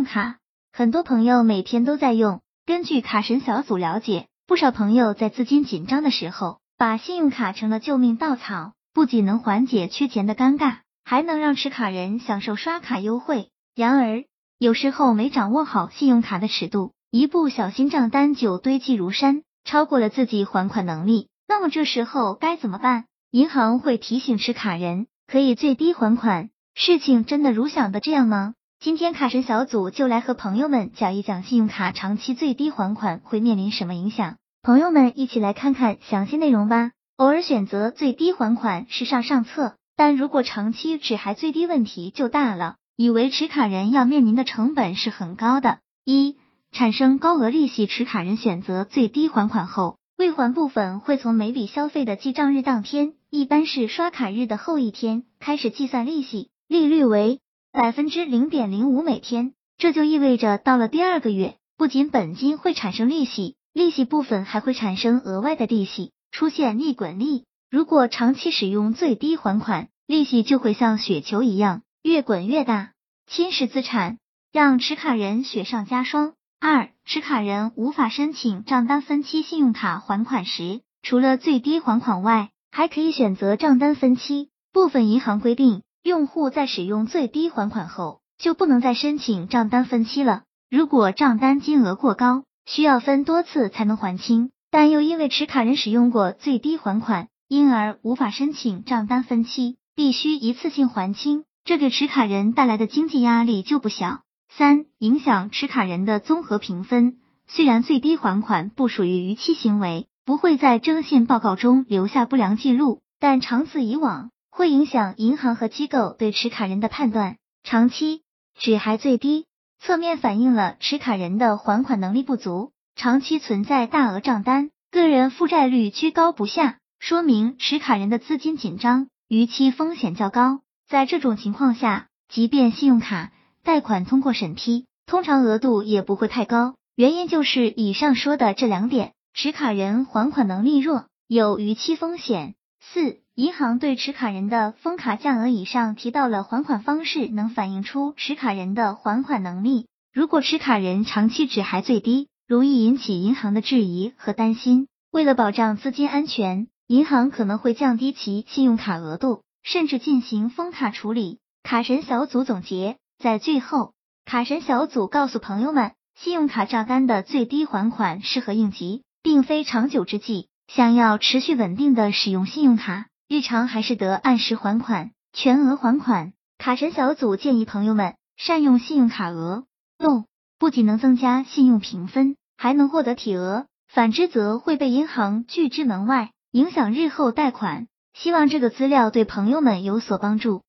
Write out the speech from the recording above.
用卡，很多朋友每天都在用。根据卡神小组了解，不少朋友在资金紧张的时候，把信用卡成了救命稻草，不仅能缓解缺钱的尴尬，还能让持卡人享受刷卡优惠。然而，有时候没掌握好信用卡的尺度，一不小心账单就堆积如山，超过了自己还款能力。那么这时候该怎么办？银行会提醒持卡人可以最低还款。事情真的如想的这样吗？今天卡神小组就来和朋友们讲一讲信用卡长期最低还款会面临什么影响。朋友们一起来看看详细内容吧。偶尔选择最低还款是上上策，但如果长期只还最低，问题就大了。以为持卡人要面临的成本是很高的。一、产生高额利息。持卡人选择最低还款后，未还部分会从每笔消费的记账日当天，一般是刷卡日的后一天开始计算利息。利率为百分之零点零五每天，这就意味着到了第二个月，不仅本金会产生利息，利息部分还会产生额外的利息，出现利滚利。如果长期使用最低还款，利息就会像雪球一样越滚越大，侵蚀资产，让持卡人雪上加霜。二、持卡人无法申请账单分期。信用卡还款时，除了最低还款外，还可以选择账单分期。部分银行规定。用户在使用最低还款后，就不能再申请账单分期了。如果账单金额过高，需要分多次才能还清，但又因为持卡人使用过最低还款，因而无法申请账单分期，必须一次性还清，这给持卡人带来的经济压力就不小。三、影响持卡人的综合评分。虽然最低还款不属于逾期行为，不会在征信报告中留下不良记录，但长此以往。会影响银行和机构对持卡人的判断。长期只还最低，侧面反映了持卡人的还款能力不足。长期存在大额账单，个人负债率居高不下，说明持卡人的资金紧张，逾期风险较高。在这种情况下，即便信用卡贷款通过审批，通常额度也不会太高。原因就是以上说的这两点：持卡人还款能力弱，有逾期风险。四银行对持卡人的封卡降额以上提到了还款方式，能反映出持卡人的还款能力。如果持卡人长期只还最低，容易引起银行的质疑和担心。为了保障资金安全，银行可能会降低其信用卡额度，甚至进行封卡处理。卡神小组总结在最后，卡神小组告诉朋友们，信用卡账单的最低还款适合应急，并非长久之计。想要持续稳定的使用信用卡。日常还是得按时还款，全额还款。卡神小组建议朋友们善用信用卡额度，不仅能增加信用评分，还能获得体额，反之则会被银行拒之门外，影响日后贷款。希望这个资料对朋友们有所帮助。